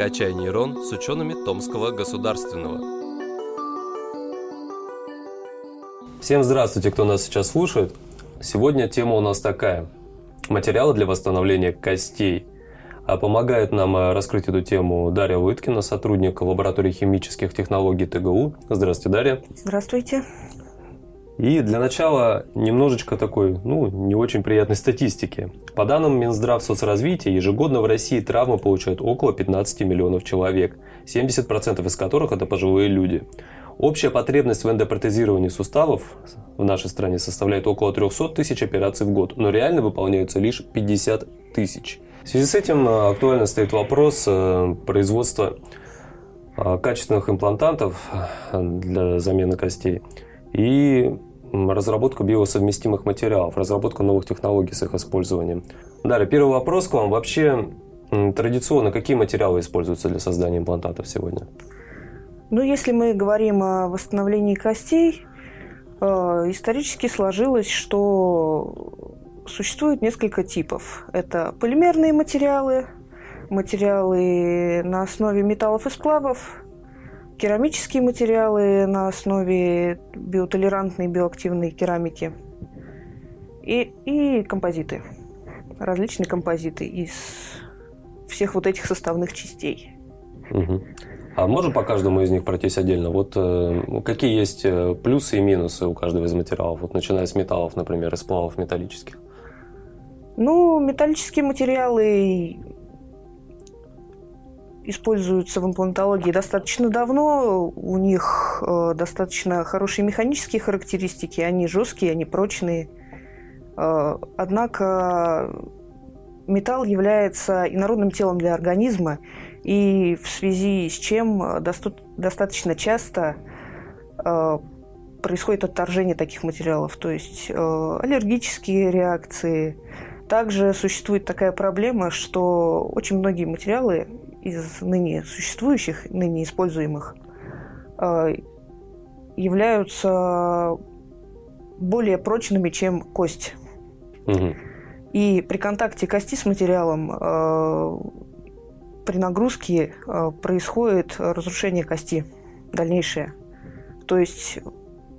«Качай нейрон» с учеными Томского государственного. Всем здравствуйте, кто нас сейчас слушает. Сегодня тема у нас такая. Материалы для восстановления костей. А помогает нам э, раскрыть эту тему Дарья Лыткина, сотрудник лаборатории химических технологий ТГУ. Здравствуйте, Дарья. Здравствуйте. И для начала немножечко такой, ну, не очень приятной статистики. По данным Минздрав соцразвития, ежегодно в России травмы получают около 15 миллионов человек, 70% из которых это пожилые люди. Общая потребность в эндопротезировании суставов в нашей стране составляет около 300 тысяч операций в год, но реально выполняются лишь 50 тысяч. В связи с этим э, актуально стоит вопрос э, производства э, качественных имплантантов для замены костей и разработка биосовместимых материалов, разработка новых технологий с их использованием. Далее, первый вопрос к вам. Вообще, традиционно какие материалы используются для создания имплантатов сегодня? Ну, если мы говорим о восстановлении костей, э, исторически сложилось, что существует несколько типов. Это полимерные материалы, материалы на основе металлов и сплавов, керамические материалы на основе биотолерантной биоактивной керамики и, и композиты. Различные композиты из всех вот этих составных частей. Угу. А можем по каждому из них пройтись отдельно? Вот э, какие есть э, плюсы и минусы у каждого из материалов? Вот начиная с металлов, например, и сплавов металлических. Ну, металлические материалы используются в имплантологии достаточно давно. У них э, достаточно хорошие механические характеристики. Они жесткие, они прочные. Э, однако металл является инородным телом для организма, и в связи с чем доста- достаточно часто э, происходит отторжение таких материалов, то есть аллергические реакции. Также существует такая проблема, что очень многие материалы из ныне существующих, ныне используемых, э, являются более прочными, чем кость. Угу. И при контакте кости с материалом э, при нагрузке э, происходит разрушение кости дальнейшее. То есть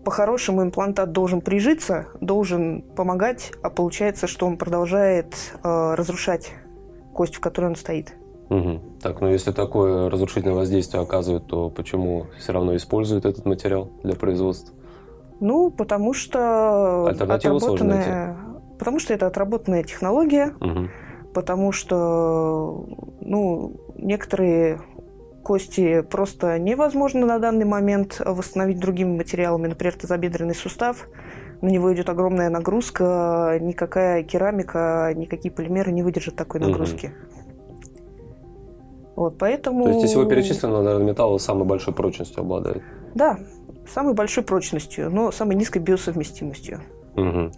по-хорошему имплантат должен прижиться, должен помогать, а получается, что он продолжает э, разрушать кость, в которой он стоит. Угу. Так, ну если такое разрушительное воздействие оказывает, то почему все равно используют этот материал для производства? Ну, потому что отработанная, потому что это отработанная технология, угу. потому что ну, некоторые кости просто невозможно на данный момент восстановить другими материалами. Например, тазобедренный сустав, на него идет огромная нагрузка, никакая керамика, никакие полимеры не выдержат такой нагрузки. Угу. Вот, поэтому... То есть из всего перечисленного, наверное, металл самой большой прочностью обладает? Да, самой большой прочностью, но самой низкой биосовместимостью. Угу.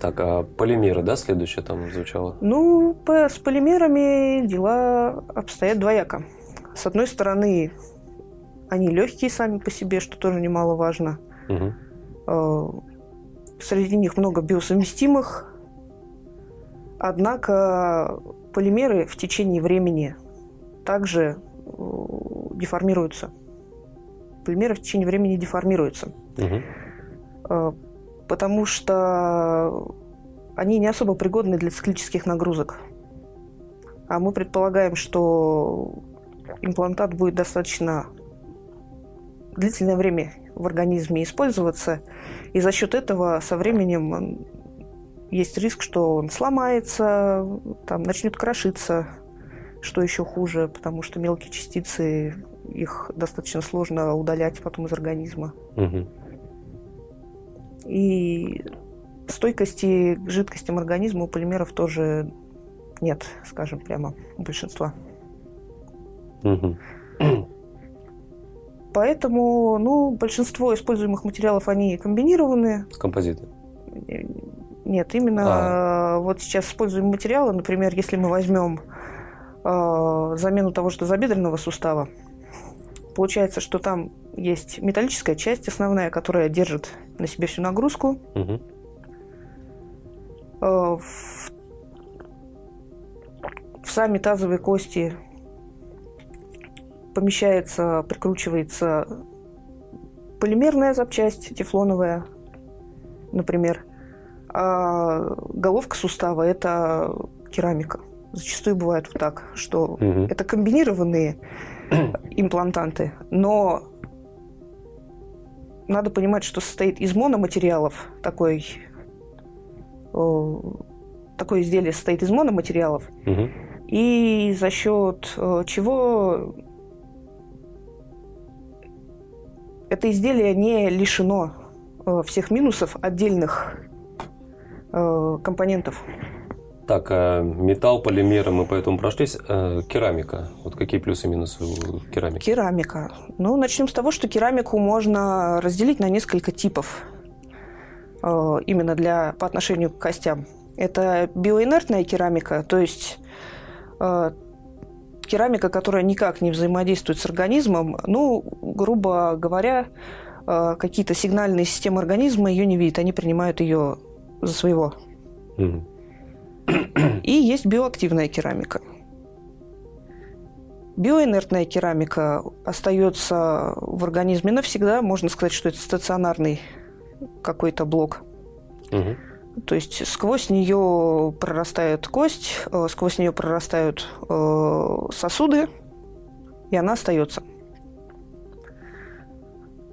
Так, а полимеры, да, следующее там звучало? Ну, по, с полимерами дела обстоят двояко. С одной стороны, они легкие сами по себе, что тоже немаловажно. Угу. Среди них много биосовместимых. Однако полимеры в течение времени также э, деформируются. Полимеры в течение времени деформируются. Угу. Потому что они не особо пригодны для циклических нагрузок. А мы предполагаем, что имплантат будет достаточно длительное время в организме использоваться, и за счет этого со временем есть риск, что он сломается, там, начнет крошиться, что еще хуже, потому что мелкие частицы, их достаточно сложно удалять потом из организма. Угу. И стойкости к жидкостям организма у полимеров тоже нет, скажем прямо, у большинства. Угу. Поэтому, ну, большинство используемых материалов, они комбинированы. Композиты. Нет, именно а. вот сейчас используем материалы, например, если мы возьмем э, замену того же забедренного сустава, получается, что там есть металлическая часть основная, которая держит на себе всю нагрузку. Угу. Э, в, в сами тазовые кости помещается, прикручивается полимерная запчасть, тефлоновая, например. А головка сустава – это керамика. Зачастую бывает вот так, что угу. это комбинированные имплантанты, но надо понимать, что состоит из мономатериалов такой такое изделие состоит из мономатериалов, угу. и за счет э, чего это изделие не лишено э, всех минусов отдельных э, компонентов. Так, а металл, полимеры мы поэтому прошлись. Керамика. Вот какие плюсы и минусы у керамики? Керамика. Ну, начнем с того, что керамику можно разделить на несколько типов именно для, по отношению к костям. Это биоинертная керамика, то есть э, керамика, которая никак не взаимодействует с организмом. Ну, грубо говоря, э, какие-то сигнальные системы организма ее не видят, они принимают ее за своего. Mm. И есть биоактивная керамика. Биоинертная керамика остается в организме навсегда. Можно сказать, что это стационарный какой-то блок. Угу. То есть сквозь нее прорастает кость, э, сквозь нее прорастают э, сосуды, и она остается.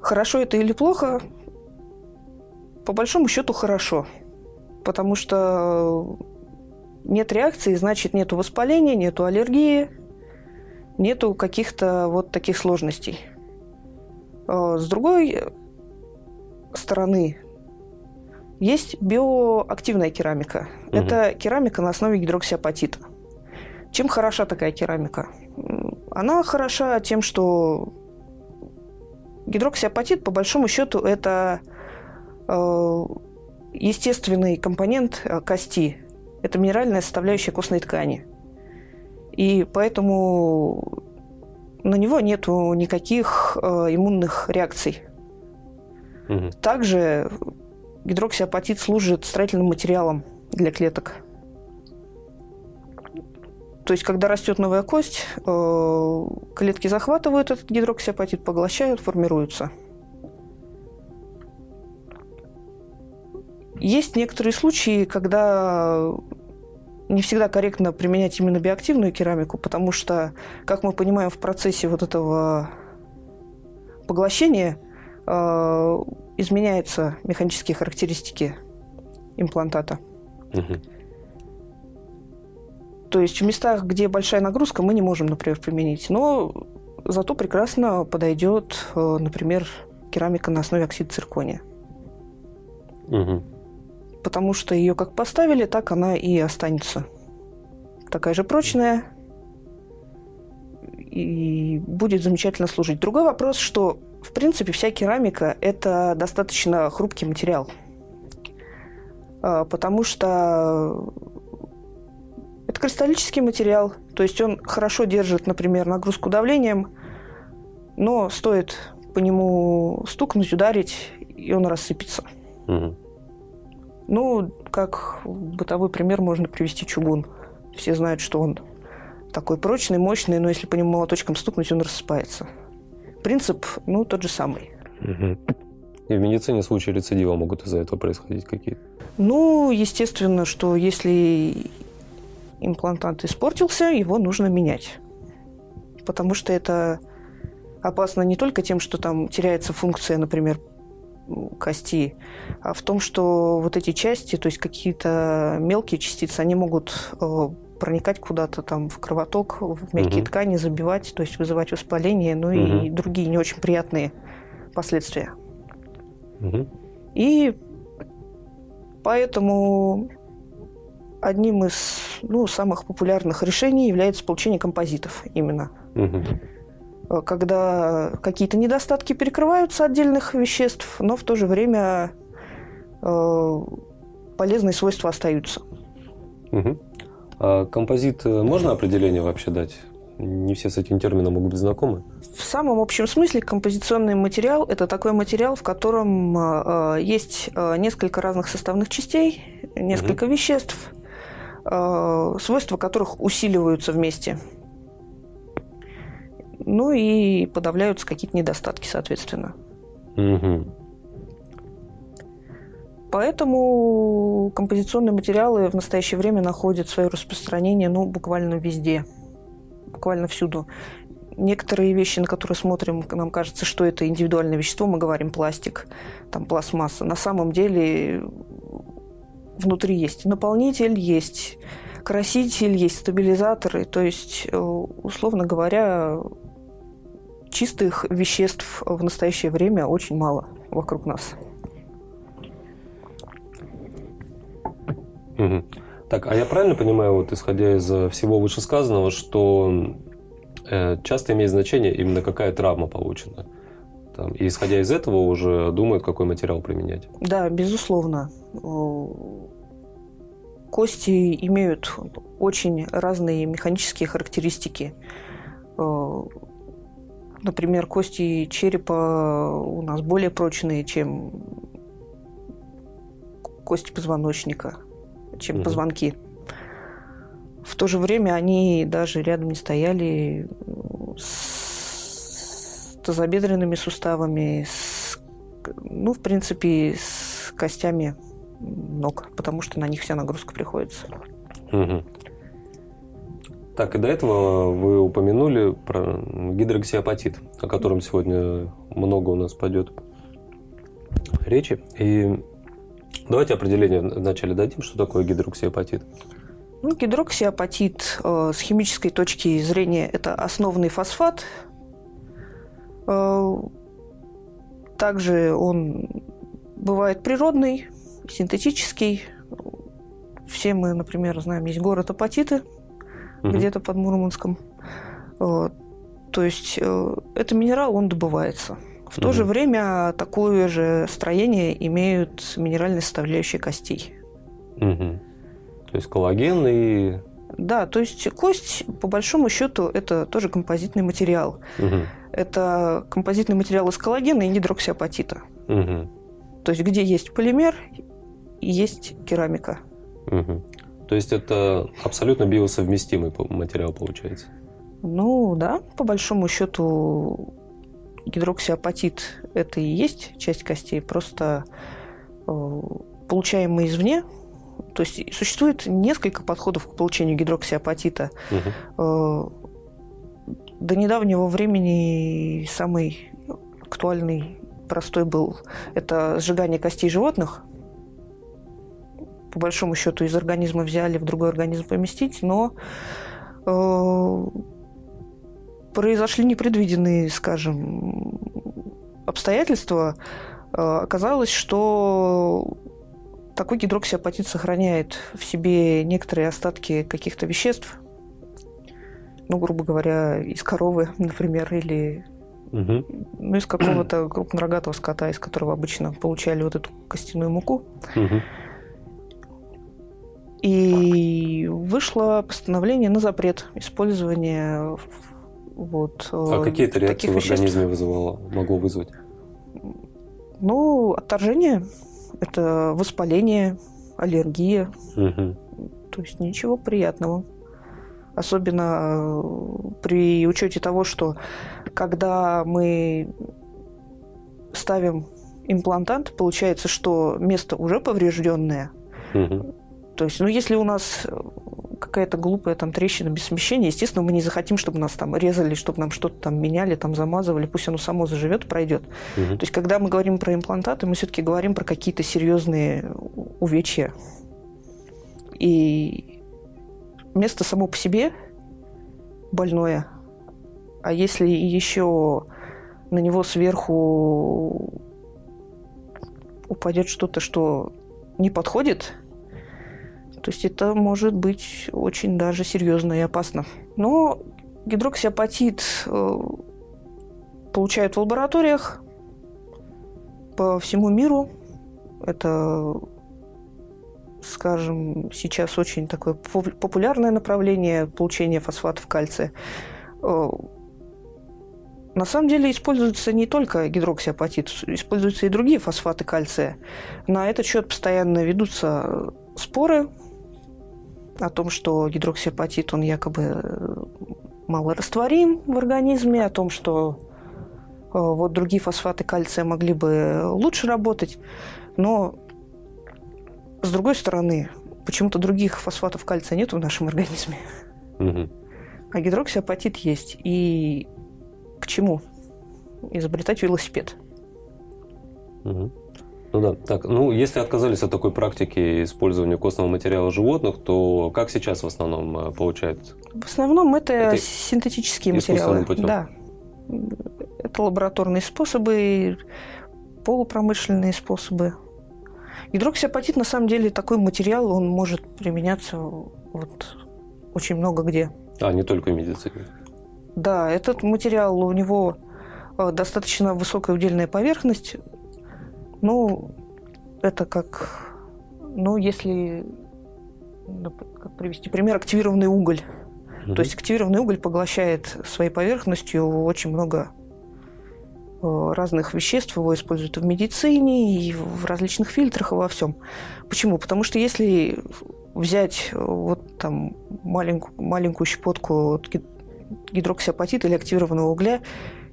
Хорошо это или плохо? По большому счету хорошо. Потому что нет реакции, значит нету воспаления, нету аллергии, нету каких-то вот таких сложностей. Э, с другой стороны, есть биоактивная керамика. Угу. Это керамика на основе гидроксиапатита. Чем хороша такая керамика? Она хороша тем, что гидроксиапатит, по большому счету, это э, естественный компонент э, кости. Это минеральная составляющая костной ткани. И поэтому на него нет никаких э, иммунных реакций. Угу. Также гидроксиапатит служит строительным материалом для клеток. То есть, когда растет новая кость, э, клетки захватывают этот гидроксиапатит, поглощают, формируются. Есть некоторые случаи, когда не всегда корректно применять именно биоактивную керамику, потому что, как мы понимаем, в процессе вот этого поглощения э, изменяются механические характеристики имплантата. Угу. То есть в местах, где большая нагрузка, мы не можем, например, применить. Но зато прекрасно подойдет, э, например, керамика на основе оксида циркония. Угу. Потому что ее как поставили, так она и останется. Такая же прочная и будет замечательно служить. Другой вопрос, что в принципе, вся керамика – это достаточно хрупкий материал, а, потому что это кристаллический материал, то есть он хорошо держит, например, нагрузку давлением, но стоит по нему стукнуть, ударить, и он рассыпется. Угу. Ну, как бытовой пример можно привести чугун. Все знают, что он такой прочный, мощный, но если по нему молоточком стукнуть, он рассыпается. Принцип, ну, тот же самый. Угу. И в медицине случаи рецидива могут из-за этого происходить какие-то? Ну, естественно, что если имплантант испортился, его нужно менять. Потому что это опасно не только тем, что там теряется функция, например, кости, а в том, что вот эти части, то есть какие-то мелкие частицы, они могут э, проникать куда-то там в кровоток, в мягкие угу. ткани, забивать, то есть вызывать воспаление, ну угу. и другие не очень приятные последствия. Угу. И поэтому одним из ну, самых популярных решений является получение композитов именно. Угу. Когда какие-то недостатки перекрываются отдельных веществ, но в то же время э, полезные свойства остаются. Угу. А композит э, можно определение вообще дать? Не все с этим термином могут быть знакомы. В самом общем смысле композиционный материал – это такой материал, в котором э, э есть э, несколько разных составных частей, несколько угу. веществ, э, свойства которых усиливаются вместе. Ну и подавляются какие-то недостатки, соответственно. Угу. Поэтому композиционные материалы в настоящее время находят свое распространение ну, буквально везде, буквально всюду. Некоторые вещи, на которые смотрим, нам кажется, что это индивидуальное вещество, мы говорим пластик, там пластмасса. На самом деле внутри есть наполнитель, есть краситель, есть стабилизаторы. То есть, э, условно говоря, чистых веществ в настоящее время очень мало вокруг нас. Угу. Так, а я правильно понимаю, вот исходя из э, всего вышесказанного, что э, часто имеет значение именно какая травма получена? Там, и исходя из этого уже думают, какой материал применять? Да, безусловно. Кости имеют очень разные механические характеристики. Например, кости черепа у нас более прочные, чем кости позвоночника, чем mm позвонки. В то же время они даже рядом не стояли с тазобедренными суставами, с, ну, в принципе, с костями ног, потому что на них вся нагрузка приходится. Угу. Так, и до этого вы упомянули про гидроксиапатит, о котором сегодня много у нас пойдет речи. И давайте определение вначале дадим, что такое гидроксиапатит. Ну, гидроксиапатит э, с химической точки зрения это основный фосфат. Э, также он бывает природный, синтетический. Все мы, например, знаем, есть город Апатиты, угу. где-то под Мурманском. То есть э, это минерал, он добывается. В угу. то же время такое же строение имеют минеральные составляющие костей. Угу. То есть коллаген и... Да, то есть кость, по большому счету, это тоже композитный материал. Угу. Это композитный материал из коллагена и гидроксиапатита. Угу. То есть где есть полимер, есть керамика. Угу. То есть это абсолютно биосовместимый материал получается? Ну да, по большому счету гидроксиапатит – это и есть часть костей, просто э, получаемый извне. То есть существует несколько подходов к получению гидроксиапатита. Угу. До недавнего времени самый актуальный, простой был – это сжигание костей животных – по большому счету из организма взяли, в другой организм поместить, но э, произошли непредвиденные, скажем, обстоятельства. Э, оказалось, что такой гидроксиапатит сохраняет в себе некоторые остатки каких-то веществ, ну, грубо говоря, из коровы, например, или угу. ну, из какого-то крупнорогатого скота, из которого обычно получали вот эту костяную муку. Угу. И вышло постановление на запрет использования вот, а какие то реакции в организме вызывало, могло вызвать? Ну, отторжение, это воспаление, аллергия. Угу. То есть ничего приятного. Особенно э, при учете того, что когда мы ставим имплантант, получается, что место уже поврежденное, угу. То есть, ну, если у нас э, какая-то глупая там трещина без смещения, естественно, мы не захотим, чтобы нас там резали, чтобы нам что-то там меняли, там замазывали, пусть оно само заживет, пройдет. Угу. То есть, когда мы говорим про имплантаты, мы все-таки говорим про какие-то серьезные увечья. И место само по себе больное. А если еще на него сверху упадет что-то, что не подходит, то есть это может быть очень даже серьезно и опасно. Но гидроксиапатит э, получают в лабораториях по всему миру. Это, скажем, сейчас очень такое популярное направление получения фосфатов кальция. Э, на самом деле используется не только гидроксиапатит, используются и другие фосфаты кальция. На этот счет постоянно ведутся споры, о том, что гидроксиапатит, он якобы малорастворим в организме, о том, что э, вот другие фосфаты кальция могли бы лучше работать, но с другой стороны, почему-то других фосфатов кальция нет в нашем организме. Угу. А гидроксиапатит есть. И к чему? Изобретать велосипед. Угу. Ну да, так, ну если отказались от такой практики использования костного материала животных, то как сейчас в основном э, получают? В основном это, это синтетические материалы. Путем. Да. Это лабораторные способы, полупромышленные способы. Гидроксиапатит на самом деле такой материал, он может применяться вот очень много где. А, не только в медицине. Да, этот материал, у него э, достаточно высокая удельная поверхность. Ну, это как, ну, если, как привести пример, активированный уголь. Угу. То есть активированный уголь поглощает своей поверхностью очень много э, разных веществ, его используют и в медицине, и в различных фильтрах, и во всем. Почему? Потому что если взять э, вот там маленькую, маленькую щепотку гидроксиапатита или активированного угля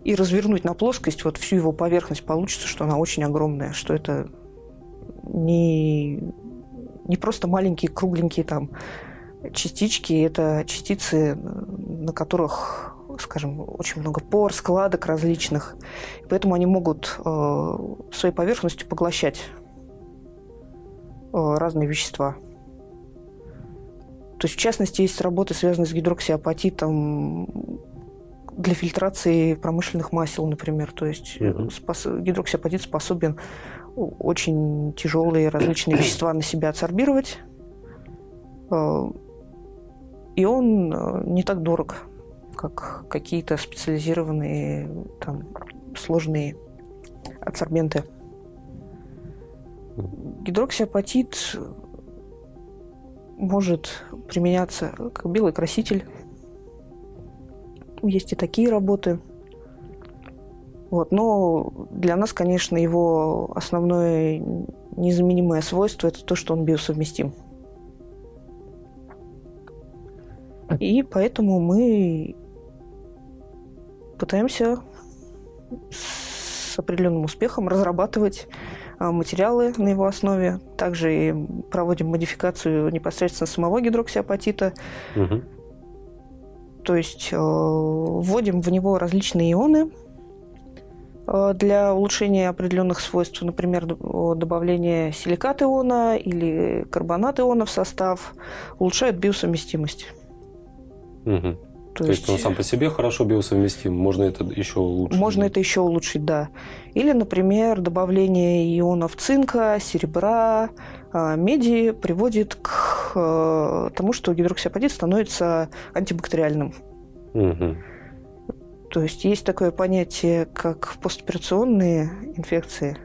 и развернуть на плоскость вот всю его поверхность, получится, что она очень огромная, что это не, не просто маленькие кругленькие там частички, это частицы, на которых скажем, очень много пор, складок различных. Поэтому они могут э, своей поверхностью поглощать э, разные вещества. То есть, в частности, есть работы, связанные с гидроксиапатитом для фильтрации промышленных масел, например. То есть uh-huh. спос... гидроксиапатит способен очень тяжелые различные вещества на себя адсорбировать. Э, и он э, не так дорог, как какие-то специализированные там, сложные адсорбенты. Гидроксиапатит может применяться как белый краситель. Есть и такие работы. Вот. Но для нас, конечно, его основное незаменимое свойство – это то, что он биосовместим. И поэтому мы пытаемся с определенным успехом разрабатывать а, материалы на его основе. Также и проводим модификацию непосредственно самого гидроксиапатита. Угу. То есть э, вводим в него различные ионы э, для улучшения определенных свойств, например, добавление силикат иона или карбонат иона в состав, улучшает биосовместимость. Угу. То, То есть, есть он сам по себе хорошо биосовместим, можно это еще улучшить? Можно это еще улучшить, да. Или, например, добавление ионов цинка, серебра, а, меди приводит к э, тому, что гидроксиапатит становится антибактериальным. Угу. То есть есть такое понятие, как постоперационные инфекции,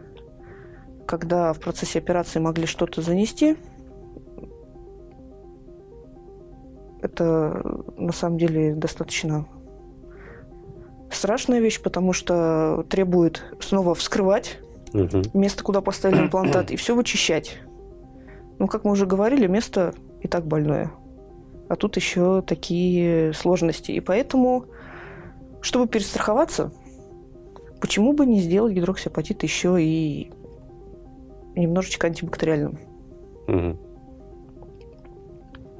когда в процессе операции могли что-то занести – это на самом деле достаточно страшная вещь, потому что требует снова вскрывать угу. место, куда поставили имплантат, и все вычищать. Ну, как мы уже говорили, место и так больное. А тут еще такие сложности. И поэтому, чтобы перестраховаться, почему бы не сделать гидроксиапатит еще и немножечко антибактериальным? Угу.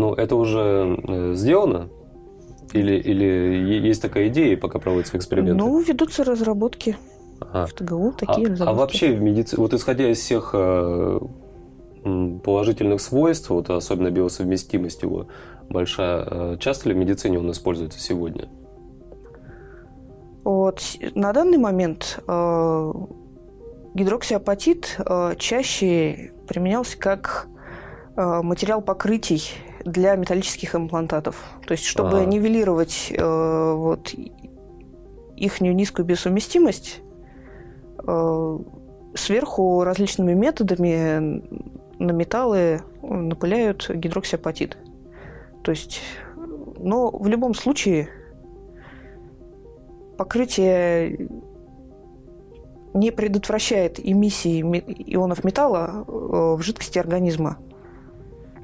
Ну, это уже э, сделано? Или, или есть такая идея, пока проводятся эксперименты? Ну, ведутся разработки ага. в ТГУ, такие а, разработки. А вообще в медицине, вот исходя из всех э, положительных свойств, вот особенно биосовместимость его большая, э, часто ли в медицине он используется сегодня? Вот на данный момент э, гидроксиапатит э, чаще применялся как э, материал покрытий для металлических имплантатов. То есть, чтобы А-а-а. нивелировать э, вот их низкую биосовместимость, э, сверху различными методами на металлы напыляют гидроксиапатит. То есть, но в любом случае покрытие не предотвращает эмиссии ионов металла э, в жидкости организма.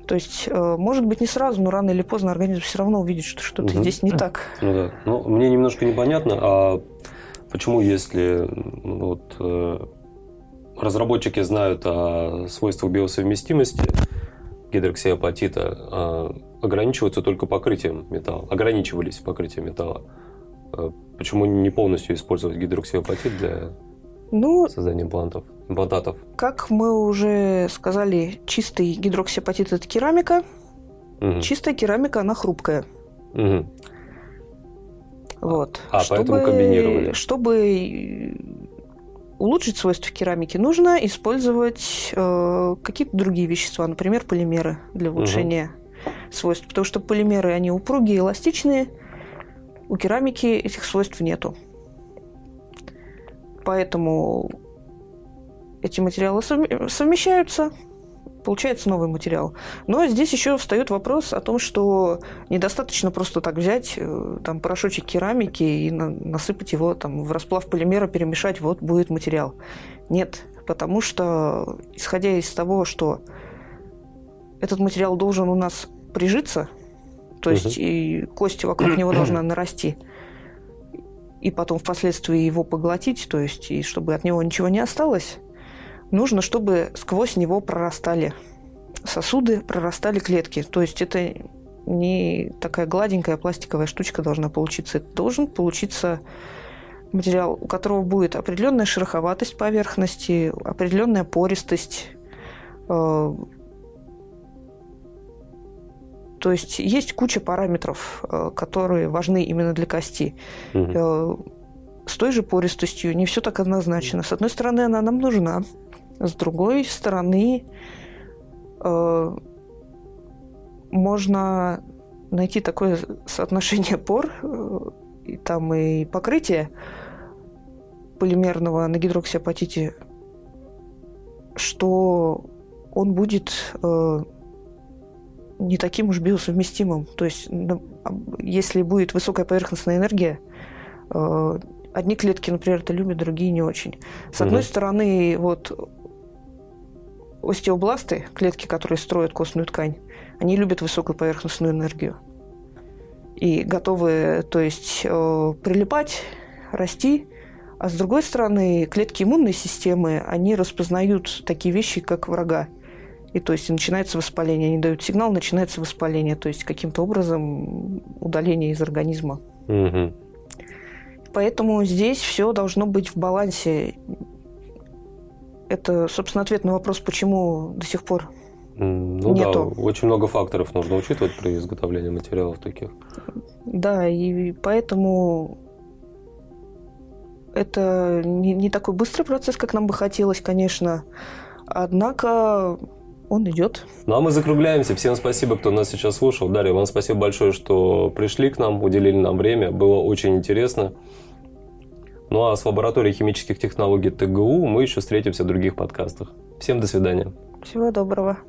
То есть, э, может быть, не сразу, но рано или поздно организм все равно увидит, что что-то угу. здесь не так. Ну да. Ну, мне немножко непонятно, а почему, если вот, э, разработчики знают о свойствах биосовместимости гидроксиапатита, э, ограничиваются только покрытием металла, ограничивались покрытием металла. Почему не полностью использовать гидроксиапатит для ну, создания имплантов, имплантатов? Как мы уже сказали, чистый гидроксиапатит – это керамика. Угу. Чистая керамика, она хрупкая. Угу. Вот. А, чтобы, поэтому комбинировали. Чтобы улучшить свойства керамики, нужно использовать э, какие-то другие вещества, например, полимеры для улучшения угу. свойств. Потому что полимеры, они упругие, эластичные. У керамики этих свойств нету. Поэтому эти материалы совмещаются, получается новый материал. Но здесь еще встает вопрос о том, что недостаточно просто так взять э, там порошочек керамики и насыпать его там в расплав полимера, перемешать, вот будет материал. Нет, потому что исходя из того, что этот материал должен у нас прижиться, то есть и кость вокруг него должна нарасти, и потом впоследствии его поглотить, то есть и чтобы от него ничего не осталось, нужно, чтобы сквозь него прорастали сосуды, прорастали клетки. То есть это не такая гладенькая пластиковая штучка должна получиться. Это должен получиться материал, у которого будет определенная шероховатость поверхности, определенная пористость, э, то есть есть куча параметров, э, которые важны именно для кости. Угу. С той же пористостью не все так однозначно. С одной стороны, она нам нужна. С другой стороны, э, можно найти такое соотношение пор, и там и покрытие полимерного на гидроксиапатите, что он будет не таким уж биосовместимым. То есть, если будет высокая поверхностная энергия, э, одни клетки, например, это любят, другие не очень. С одной угу. стороны, вот остеобласты, клетки, которые строят костную ткань, они любят высокую поверхностную энергию. И готовы, то есть, э, прилипать, расти. А с другой стороны, клетки иммунной системы, они распознают такие вещи, как врага. И то есть начинается воспаление. Они дают сигнал, начинается воспаление. То есть каким-то образом удаление из организма. Угу. Поэтому здесь все должно быть в балансе. Это, собственно, ответ на вопрос, почему до сих пор ну нету. да, очень много факторов нужно учитывать при изготовлении материалов таких. Да, и поэтому это не, не такой быстрый процесс, как нам бы хотелось, конечно. Однако он идет. Ну а мы закругляемся. Всем спасибо, кто нас сейчас слушал. Дарья, вам спасибо большое, что пришли к нам, уделили нам время. Было очень интересно. Ну а с лабораторией химических технологий ТГУ мы еще встретимся в других подкастах. Всем до свидания. Всего доброго.